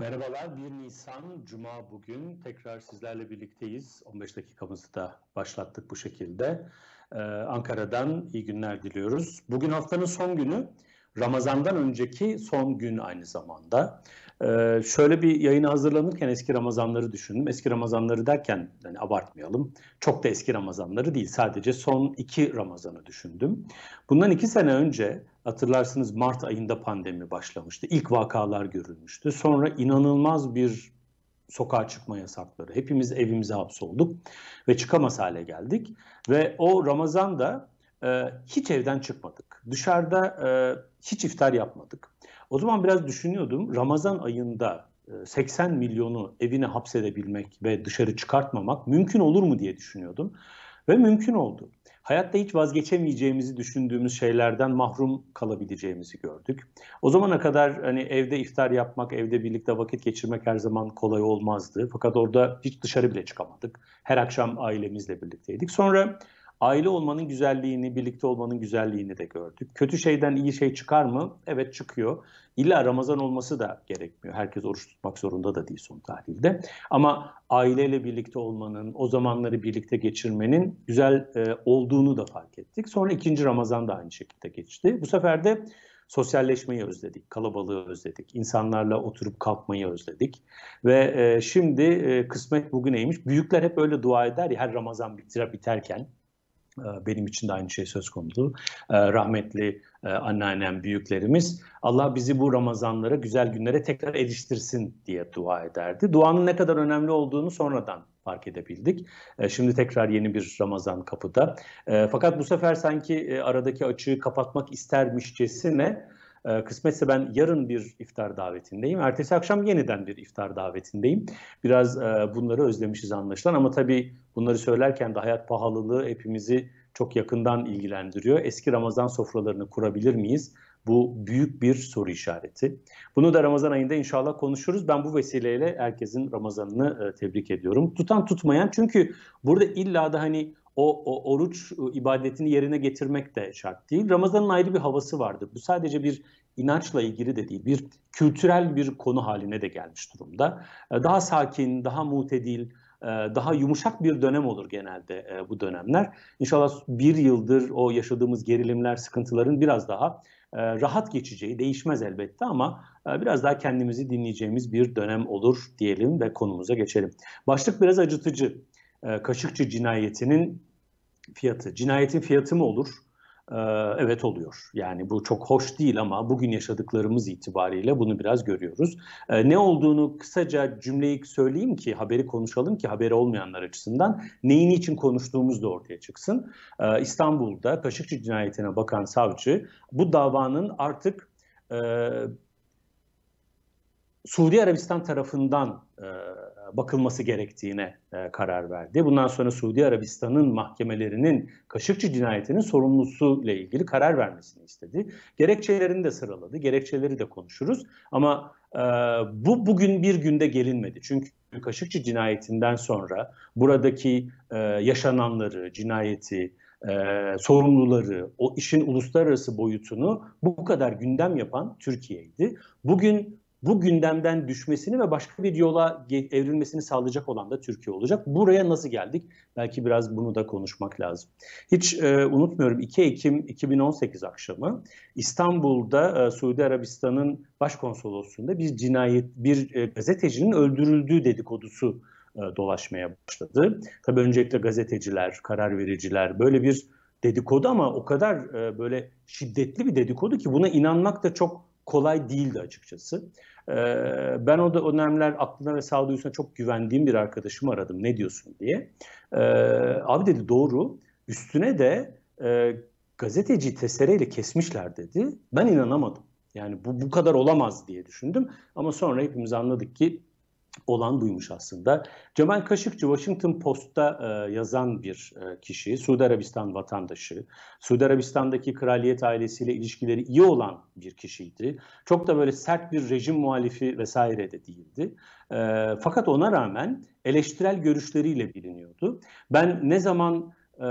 Merhabalar, 1 Nisan Cuma bugün. Tekrar sizlerle birlikteyiz. 15 dakikamızı da başlattık bu şekilde. Ee, Ankara'dan iyi günler diliyoruz. Bugün haftanın son günü. Ramazan'dan önceki son gün aynı zamanda. Ee, şöyle bir yayına hazırlanırken eski Ramazanları düşündüm. Eski Ramazanları derken yani abartmayalım. Çok da eski Ramazanları değil. Sadece son iki Ramazan'ı düşündüm. Bundan iki sene önce hatırlarsınız Mart ayında pandemi başlamıştı. İlk vakalar görülmüştü. Sonra inanılmaz bir sokağa çıkma yasakları. Hepimiz evimize hapsolduk ve çıkamaz hale geldik. Ve o Ramazan'da e, hiç evden çıkmadık. Dışarıda e, hiç iftar yapmadık. O zaman biraz düşünüyordum Ramazan ayında 80 milyonu evine hapsedebilmek ve dışarı çıkartmamak mümkün olur mu diye düşünüyordum. Ve mümkün oldu. Hayatta hiç vazgeçemeyeceğimizi düşündüğümüz şeylerden mahrum kalabileceğimizi gördük. O zamana kadar hani evde iftar yapmak, evde birlikte vakit geçirmek her zaman kolay olmazdı. Fakat orada hiç dışarı bile çıkamadık. Her akşam ailemizle birlikteydik. Sonra aile olmanın güzelliğini, birlikte olmanın güzelliğini de gördük. Kötü şeyden iyi şey çıkar mı? Evet çıkıyor. İlla Ramazan olması da gerekmiyor. Herkes oruç tutmak zorunda da değil son tahlilde. Ama aileyle birlikte olmanın, o zamanları birlikte geçirmenin güzel e, olduğunu da fark ettik. Sonra ikinci Ramazan da aynı şekilde geçti. Bu sefer de sosyalleşmeyi özledik, kalabalığı özledik, insanlarla oturup kalkmayı özledik. Ve e, şimdi e, kısmet bugüneymiş. Büyükler hep öyle dua eder ya her Ramazan bitire biterken benim için de aynı şey söz konusu. Ee, rahmetli e, anneannem, büyüklerimiz Allah bizi bu Ramazanlara, güzel günlere tekrar eriştirsin diye dua ederdi. Duanın ne kadar önemli olduğunu sonradan fark edebildik. Ee, şimdi tekrar yeni bir Ramazan kapıda. Fakat bu sefer sanki e, aradaki açığı kapatmak istermişçesine e, kısmetse ben yarın bir iftar davetindeyim. Ertesi akşam yeniden bir iftar davetindeyim. Biraz bunları özlemişiz anlaşılan ama tabii bunları söylerken de hayat pahalılığı hepimizi çok yakından ilgilendiriyor. Eski Ramazan sofralarını kurabilir miyiz? Bu büyük bir soru işareti. Bunu da Ramazan ayında inşallah konuşuruz. Ben bu vesileyle herkesin Ramazan'ını e, tebrik ediyorum. Tutan tutmayan çünkü burada illa da hani o, o oruç ibadetini yerine getirmek de şart değil. Ramazan'ın ayrı bir havası vardır. Bu sadece bir inançla ilgili de değil, bir kültürel bir konu haline de gelmiş durumda. Ee, daha sakin, daha mutedil, e, daha yumuşak bir dönem olur genelde e, bu dönemler. İnşallah bir yıldır o yaşadığımız gerilimler, sıkıntıların biraz daha e, rahat geçeceği, değişmez elbette ama biraz daha kendimizi dinleyeceğimiz bir dönem olur diyelim ve konumuza geçelim. Başlık biraz acıtıcı. Kaşıkçı cinayetinin fiyatı. Cinayetin fiyatı mı olur? Ee, evet oluyor. Yani bu çok hoş değil ama bugün yaşadıklarımız itibariyle bunu biraz görüyoruz. Ee, ne olduğunu kısaca cümleyi söyleyeyim ki haberi konuşalım ki haberi olmayanlar açısından neyin için konuştuğumuz da ortaya çıksın. Ee, İstanbul'da Kaşıkçı cinayetine bakan savcı bu davanın artık e, Suudi Arabistan tarafından e, bakılması gerektiğine e, karar verdi. Bundan sonra Suudi Arabistan'ın mahkemelerinin Kaşıkçı cinayetinin sorumlusu ile ilgili karar vermesini istedi. Gerekçelerini de sıraladı. Gerekçeleri de konuşuruz. Ama e, bu bugün bir günde gelinmedi. Çünkü Kaşıkçı cinayetinden sonra buradaki e, yaşananları, cinayeti, e, sorumluları, o işin uluslararası boyutunu bu kadar gündem yapan Türkiye'ydi. Bugün bu gündemden düşmesini ve başka bir yola evrilmesini sağlayacak olan da Türkiye olacak. Buraya nasıl geldik? Belki biraz bunu da konuşmak lazım. Hiç e, unutmuyorum 2 Ekim 2018 akşamı İstanbul'da e, Suudi Arabistan'ın başkonsolosluğunda bir cinayet, bir e, gazetecinin öldürüldüğü dedikodusu e, dolaşmaya başladı. Tabii öncelikle gazeteciler, karar vericiler böyle bir dedikodu ama o kadar e, böyle şiddetli bir dedikodu ki buna inanmak da çok kolay değildi açıkçası. Ee, ben o da önemler aklına ve sağduyusuna çok güvendiğim bir arkadaşımı aradım ne diyorsun diye. Ee, abi dedi doğru üstüne de e, gazeteci testereyle kesmişler dedi. Ben inanamadım. Yani bu bu kadar olamaz diye düşündüm. Ama sonra hepimiz anladık ki olan buymuş aslında. Cemal Kaşıkçı Washington Post'ta e, yazan bir e, kişi, Suudi Arabistan vatandaşı. Suudi Arabistan'daki kraliyet ailesiyle ilişkileri iyi olan bir kişiydi. Çok da böyle sert bir rejim muhalifi vesaire de değildi. E, fakat ona rağmen eleştirel görüşleriyle biliniyordu. Ben ne zaman e,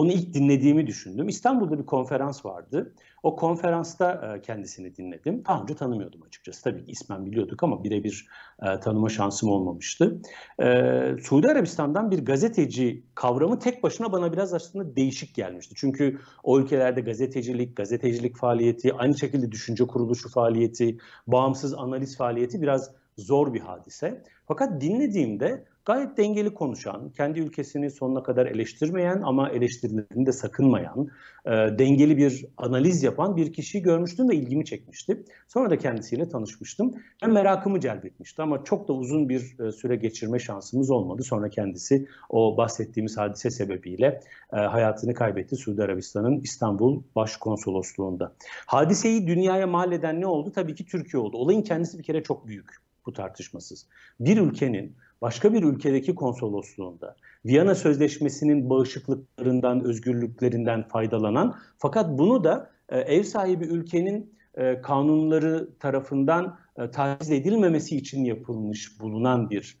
onu ilk dinlediğimi düşündüm. İstanbul'da bir konferans vardı. O konferansta e, kendisini dinledim. Daha önce tanımıyordum açıkçası. Tabii ki ismen biliyorduk ama birebir e, tanıma şansım olmamıştı. E, Suudi Arabistan'dan bir gazeteci kavramı tek başına bana biraz aslında değişik gelmişti. Çünkü o ülkelerde gazetecilik, gazetecilik faaliyeti, aynı şekilde düşünce kuruluşu faaliyeti, bağımsız analiz faaliyeti biraz zor bir hadise. Fakat dinlediğimde gayet dengeli konuşan, kendi ülkesini sonuna kadar eleştirmeyen ama eleştirilerini de sakınmayan, e, dengeli bir analiz yapan bir kişiyi görmüştüm ve ilgimi çekmişti. Sonra da kendisiyle tanışmıştım. Hem merakımı celbetmişti ama çok da uzun bir e, süre geçirme şansımız olmadı. Sonra kendisi o bahsettiğimiz hadise sebebiyle e, hayatını kaybetti Suudi Arabistan'ın İstanbul Başkonsolosluğunda. Hadiseyi dünyaya mal eden ne oldu? Tabii ki Türkiye oldu. Olayın kendisi bir kere çok büyük bu tartışmasız. Bir ülkenin başka bir ülkedeki konsolosluğunda Viyana Sözleşmesi'nin bağışıklıklarından, özgürlüklerinden faydalanan fakat bunu da e, ev sahibi ülkenin e, kanunları tarafından e, taciz edilmemesi için yapılmış bulunan bir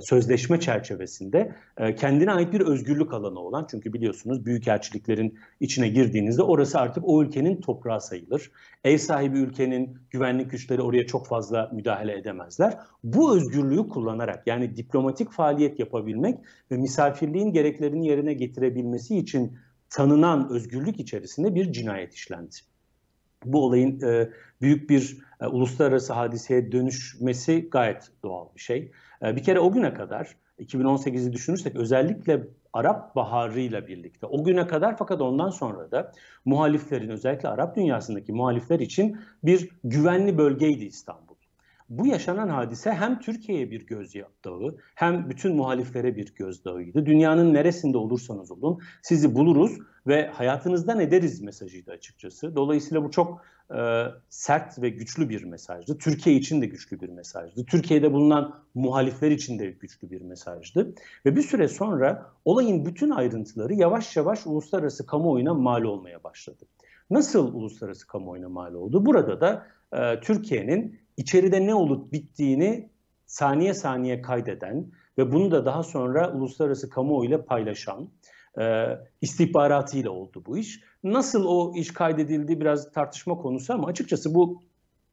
sözleşme çerçevesinde e, kendine ait bir özgürlük alanı olan çünkü biliyorsunuz büyükelçiliklerin içine girdiğinizde orası artık o ülkenin toprağı sayılır. Ev sahibi ülkenin güvenlik güçleri oraya çok fazla müdahale edemezler. Bu özgürlüğü kullanarak yani diplomatik faaliyet yapabilmek ve misafirliğin gereklerini yerine getirebilmesi için tanınan özgürlük içerisinde bir cinayet işlendi. Bu olayın e, büyük bir e, uluslararası hadiseye dönüşmesi gayet doğal bir şey. E, bir kere o güne kadar 2018'i düşünürsek özellikle Arap Baharı ile birlikte o güne kadar fakat ondan sonra da muhaliflerin özellikle Arap dünyasındaki muhalifler için bir güvenli bölgeydi İstanbul. Bu yaşanan hadise hem Türkiye'ye bir gözdağı hem bütün muhaliflere bir gözdağıydı. Dünyanın neresinde olursanız olun sizi buluruz ve hayatınızdan ederiz mesajıydı açıkçası. Dolayısıyla bu çok e, sert ve güçlü bir mesajdı. Türkiye için de güçlü bir mesajdı. Türkiye'de bulunan muhalifler için de güçlü bir mesajdı. Ve bir süre sonra olayın bütün ayrıntıları yavaş yavaş uluslararası kamuoyuna mal olmaya başladı. Nasıl uluslararası kamuoyuna mal oldu? Burada da e, Türkiye'nin içeride ne olup bittiğini saniye saniye kaydeden ve bunu da daha sonra uluslararası kamuoyuyla paylaşan e, istihbaratıyla oldu bu iş. Nasıl o iş kaydedildi biraz tartışma konusu ama açıkçası bu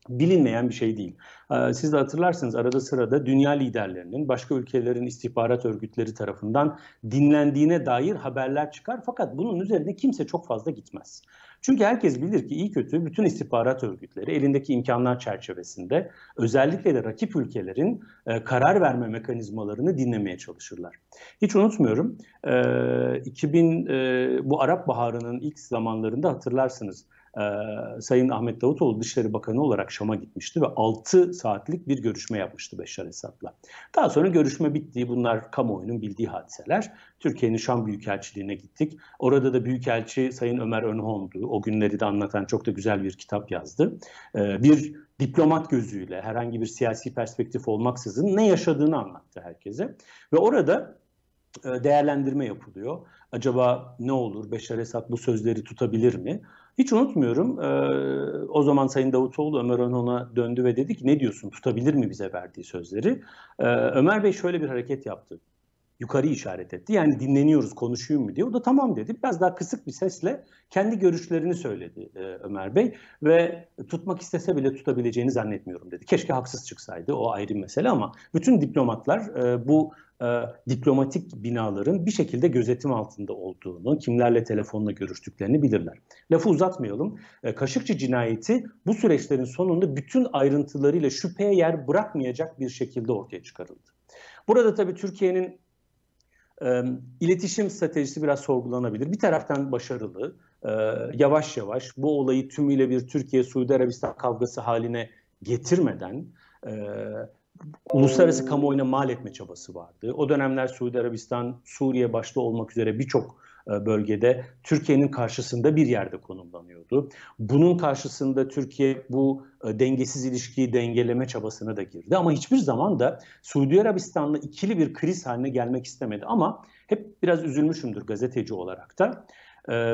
bilinmeyen bir şey değil. Ee, siz de hatırlarsınız arada sırada dünya liderlerinin başka ülkelerin istihbarat örgütleri tarafından dinlendiğine dair haberler çıkar fakat bunun üzerine kimse çok fazla gitmez. Çünkü herkes bilir ki iyi kötü bütün istihbarat örgütleri elindeki imkanlar çerçevesinde özellikle de rakip ülkelerin e, karar verme mekanizmalarını dinlemeye çalışırlar. Hiç unutmuyorum e, 2000 e, bu Arap Baharı'nın ilk zamanlarında hatırlarsınız e, Sayın Ahmet Davutoğlu Dışişleri Bakanı olarak Şam'a gitmişti ve 6 saatlik bir görüşme yapmıştı Beşar Esad'la. Daha sonra görüşme bitti. Bunlar kamuoyunun bildiği hadiseler. Türkiye'nin Şam Büyükelçiliğine gittik. Orada da Büyükelçi Sayın Ömer Önholm'du. O günleri de anlatan çok da güzel bir kitap yazdı. E, bir diplomat gözüyle herhangi bir siyasi perspektif olmaksızın ne yaşadığını anlattı herkese. Ve orada e, değerlendirme yapılıyor. Acaba ne olur? Beşar Esad bu sözleri tutabilir mi? Hiç unutmuyorum. E, o zaman Sayın Davutoğlu Ömer Önon'a döndü ve dedi ki ne diyorsun tutabilir mi bize verdiği sözleri? E, Ömer Bey şöyle bir hareket yaptı. Yukarı işaret etti. Yani dinleniyoruz konuşayım mı diye. O da tamam dedi. Biraz daha kısık bir sesle kendi görüşlerini söyledi e, Ömer Bey. Ve tutmak istese bile tutabileceğini zannetmiyorum dedi. Keşke haksız çıksaydı o ayrı mesele ama bütün diplomatlar e, bu e, diplomatik binaların bir şekilde gözetim altında olduğunu, kimlerle telefonla görüştüklerini bilirler. Lafı uzatmayalım. E, Kaşıkçı cinayeti bu süreçlerin sonunda bütün ayrıntılarıyla şüpheye yer bırakmayacak bir şekilde ortaya çıkarıldı. Burada tabii Türkiye'nin e, iletişim stratejisi biraz sorgulanabilir. Bir taraftan başarılı, yavaş yavaş bu olayı tümüyle bir Türkiye-Suudi Arabistan kavgası haline getirmeden uluslararası kamuoyuna mal etme çabası vardı. O dönemler Suudi Arabistan, Suriye başta olmak üzere birçok bölgede Türkiye'nin karşısında bir yerde konumlanıyordu. Bunun karşısında Türkiye bu e, dengesiz ilişkiyi dengeleme çabasına da girdi. Ama hiçbir zaman da Suudi Arabistan'la ikili bir kriz haline gelmek istemedi. Ama hep biraz üzülmüşümdür gazeteci olarak da. E,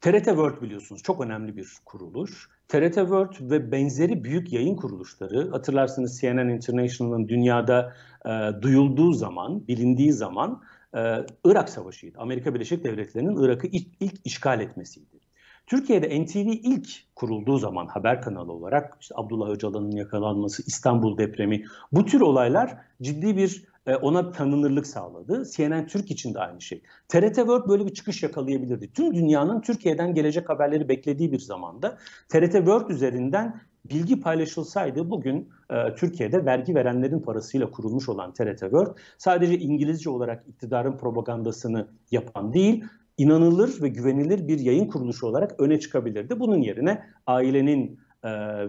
TRT World biliyorsunuz çok önemli bir kuruluş. TRT World ve benzeri büyük yayın kuruluşları hatırlarsınız CNN International'ın dünyada e, duyulduğu zaman, bilindiği zaman e, Irak Savaşı'ydı. Amerika Birleşik Devletleri'nin Irak'ı ilk, ilk işgal etmesiydi. Türkiye'de NTV ilk kurulduğu zaman haber kanalı olarak işte Abdullah Öcalan'ın yakalanması, İstanbul depremi bu tür olaylar ciddi bir e, ona tanınırlık sağladı. CNN Türk için de aynı şey. TRT World böyle bir çıkış yakalayabilirdi. Tüm dünyanın Türkiye'den gelecek haberleri beklediği bir zamanda TRT World üzerinden bilgi paylaşılsaydı bugün e, Türkiye'de vergi verenlerin parasıyla kurulmuş olan TRT World sadece İngilizce olarak iktidarın propagandasını yapan değil, inanılır ve güvenilir bir yayın kuruluşu olarak öne çıkabilirdi. Bunun yerine ailenin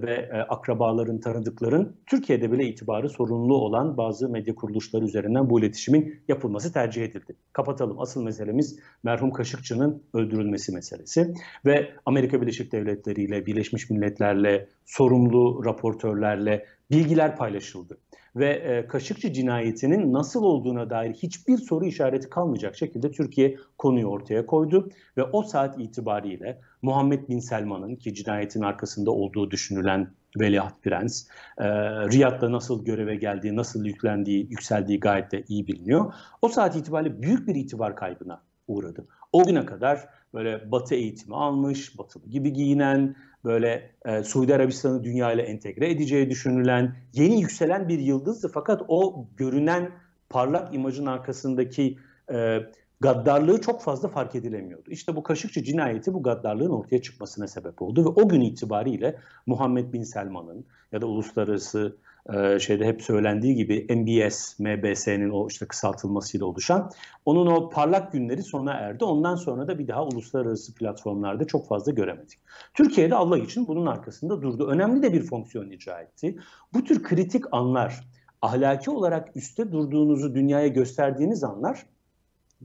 ve e, akrabaların, tanıdıkların Türkiye'de bile itibarı sorunlu olan bazı medya kuruluşları üzerinden bu iletişimin yapılması tercih edildi. Kapatalım. Asıl meselemiz merhum Kaşıkçı'nın öldürülmesi meselesi ve Amerika Birleşik Devletleri ile, Birleşmiş Milletler'le, sorumlu raportörlerle bilgiler paylaşıldı ve e, Kaşıkçı cinayetinin nasıl olduğuna dair hiçbir soru işareti kalmayacak şekilde Türkiye konuyu ortaya koydu ve o saat itibariyle Muhammed Bin Selman'ın ki cinayetin arkasında olduğu düşünülen Veliaht Prens, e, Riyad'da nasıl göreve geldiği, nasıl yüklendiği, yükseldiği gayet de iyi biliniyor. O saat itibariyle büyük bir itibar kaybına uğradı. O güne kadar böyle batı eğitimi almış, batılı gibi giyinen, böyle e, Suudi Arabistan'ı dünya ile entegre edeceği düşünülen, yeni yükselen bir yıldızdı. Fakat o görünen parlak imajın arkasındaki e, gaddarlığı çok fazla fark edilemiyordu. İşte bu Kaşıkçı cinayeti bu gaddarlığın ortaya çıkmasına sebep oldu ve o gün itibariyle Muhammed Bin Selman'ın ya da uluslararası e, şeyde hep söylendiği gibi MBS, MBS'nin o işte kısaltılmasıyla oluşan onun o parlak günleri sona erdi. Ondan sonra da bir daha uluslararası platformlarda çok fazla göremedik. Türkiye'de Allah için bunun arkasında durdu. Önemli de bir fonksiyon icra etti. Bu tür kritik anlar, ahlaki olarak üstte durduğunuzu dünyaya gösterdiğiniz anlar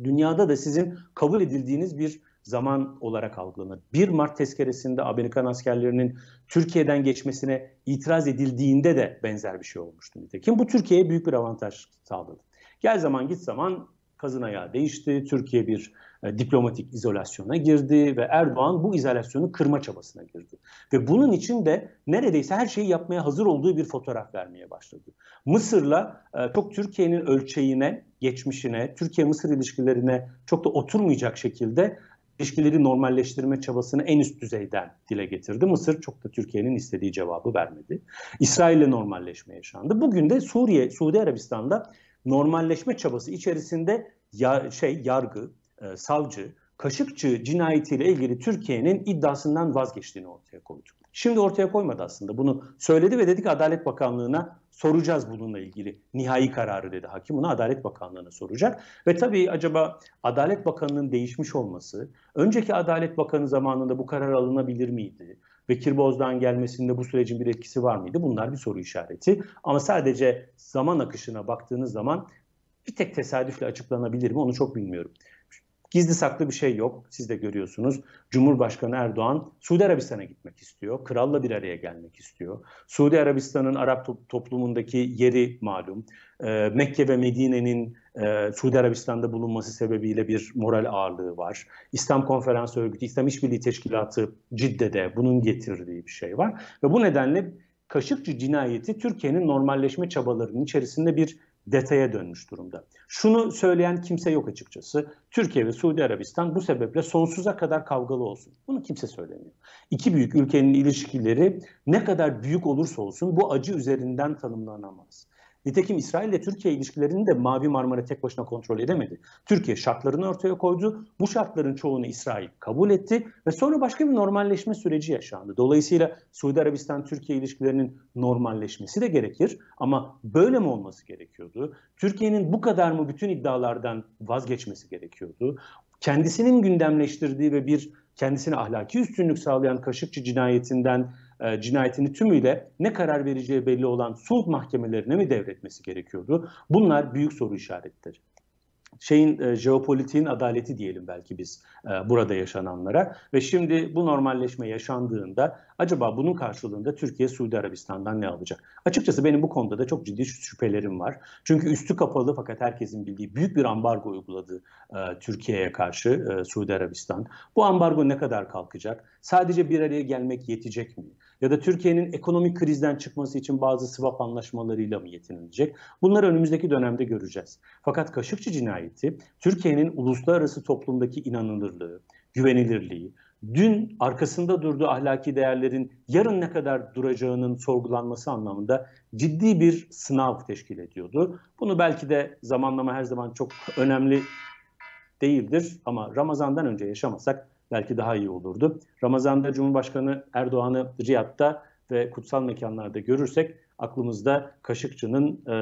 dünyada da sizin kabul edildiğiniz bir zaman olarak algılanır. 1 Mart tezkeresinde Amerikan askerlerinin Türkiye'den geçmesine itiraz edildiğinde de benzer bir şey olmuştu nitekim. Bu Türkiye'ye büyük bir avantaj sağladı. Gel zaman git zaman kazın ayağı değişti. Türkiye bir e, diplomatik izolasyona girdi ve Erdoğan bu izolasyonu kırma çabasına girdi. Ve bunun için de neredeyse her şeyi yapmaya hazır olduğu bir fotoğraf vermeye başladı. Mısır'la e, çok Türkiye'nin ölçeğine, geçmişine, Türkiye-Mısır ilişkilerine çok da oturmayacak şekilde ilişkileri normalleştirme çabasını en üst düzeyden dile getirdi. Mısır çok da Türkiye'nin istediği cevabı vermedi. İsrail'le normalleşme yaşandı. Bugün de Suriye, Suudi Arabistan'da normalleşme çabası içerisinde ya, şey yargı, e, savcı, Kaşıkçı cinayetiyle ilgili Türkiye'nin iddiasından vazgeçtiğini ortaya koydu. Şimdi ortaya koymadı aslında. Bunu söyledi ve dedik Adalet Bakanlığı'na soracağız bununla ilgili. Nihai kararı dedi hakim. Bunu Adalet Bakanlığı'na soracak. Ve tabii acaba Adalet Bakanlığı'nın değişmiş olması, önceki Adalet Bakanı zamanında bu karar alınabilir miydi? Bekir Bozdağ'ın gelmesinde bu sürecin bir etkisi var mıydı? Bunlar bir soru işareti. Ama sadece zaman akışına baktığınız zaman bir tek tesadüfle açıklanabilir mi onu çok bilmiyorum. Gizli saklı bir şey yok. Siz de görüyorsunuz. Cumhurbaşkanı Erdoğan Suudi Arabistan'a gitmek istiyor. Kralla bir araya gelmek istiyor. Suudi Arabistan'ın Arap toplumundaki yeri malum. Ee, Mekke ve Medine'nin e, Suudi Arabistan'da bulunması sebebiyle bir moral ağırlığı var. İslam Konferans Örgütü, İslam İşbirliği Teşkilatı Cidde'de bunun getirdiği bir şey var. Ve bu nedenle Kaşıkçı cinayeti Türkiye'nin normalleşme çabalarının içerisinde bir detaya dönmüş durumda. Şunu söyleyen kimse yok açıkçası. Türkiye ve Suudi Arabistan bu sebeple sonsuza kadar kavgalı olsun. Bunu kimse söylemiyor. İki büyük ülkenin ilişkileri ne kadar büyük olursa olsun bu acı üzerinden tanımlanamaz. Nitekim İsrail ile Türkiye ilişkilerini de Mavi Marmara tek başına kontrol edemedi. Türkiye şartlarını ortaya koydu. Bu şartların çoğunu İsrail kabul etti ve sonra başka bir normalleşme süreci yaşandı. Dolayısıyla Suudi Arabistan-Türkiye ilişkilerinin normalleşmesi de gerekir ama böyle mi olması gerekiyordu? Türkiye'nin bu kadar mı bütün iddialardan vazgeçmesi gerekiyordu? Kendisinin gündemleştirdiği ve bir kendisine ahlaki üstünlük sağlayan Kaşıkçı cinayetinden e, cinayetini tümüyle ne karar vereceği belli olan sulh mahkemelerine mi devretmesi gerekiyordu? Bunlar büyük soru işaretleri şeyin e, jeopolitiğin adaleti diyelim belki biz e, burada yaşananlara ve şimdi bu normalleşme yaşandığında acaba bunun karşılığında Türkiye Suudi Arabistan'dan ne alacak? Açıkçası benim bu konuda da çok ciddi şüphelerim var. Çünkü üstü kapalı fakat herkesin bildiği büyük bir ambargo uyguladı e, Türkiye'ye karşı e, Suudi Arabistan. Bu ambargo ne kadar kalkacak? Sadece bir araya gelmek yetecek mi? Ya da Türkiye'nin ekonomik krizden çıkması için bazı swap anlaşmalarıyla mı yetinilecek? Bunları önümüzdeki dönemde göreceğiz. Fakat Kaşıkçı cinayeti Türkiye'nin uluslararası toplumdaki inanılırlığı, güvenilirliği, dün arkasında durduğu ahlaki değerlerin yarın ne kadar duracağının sorgulanması anlamında ciddi bir sınav teşkil ediyordu. Bunu belki de zamanlama her zaman çok önemli değildir ama Ramazan'dan önce yaşamasak belki daha iyi olurdu. Ramazan'da Cumhurbaşkanı Erdoğan'ı Riyad'da ve kutsal mekanlarda görürsek aklımızda Kaşıkçı'nın e,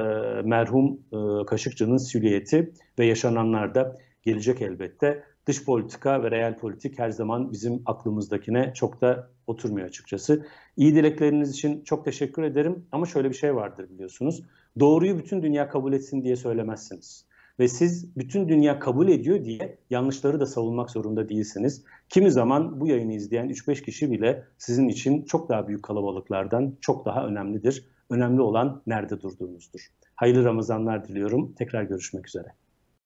merhum e, Kaşıkçı'nın silüeti ve yaşananlar da gelecek elbette. Dış politika ve real politik her zaman bizim aklımızdakine çok da oturmuyor açıkçası. İyi dilekleriniz için çok teşekkür ederim ama şöyle bir şey vardır biliyorsunuz. Doğruyu bütün dünya kabul etsin diye söylemezsiniz. Ve siz bütün dünya kabul ediyor diye yanlışları da savunmak zorunda değilsiniz. Kimi zaman bu yayını izleyen 3-5 kişi bile sizin için çok daha büyük kalabalıklardan çok daha önemlidir. Önemli olan nerede durduğunuzdur. Hayırlı Ramazanlar diliyorum. Tekrar görüşmek üzere.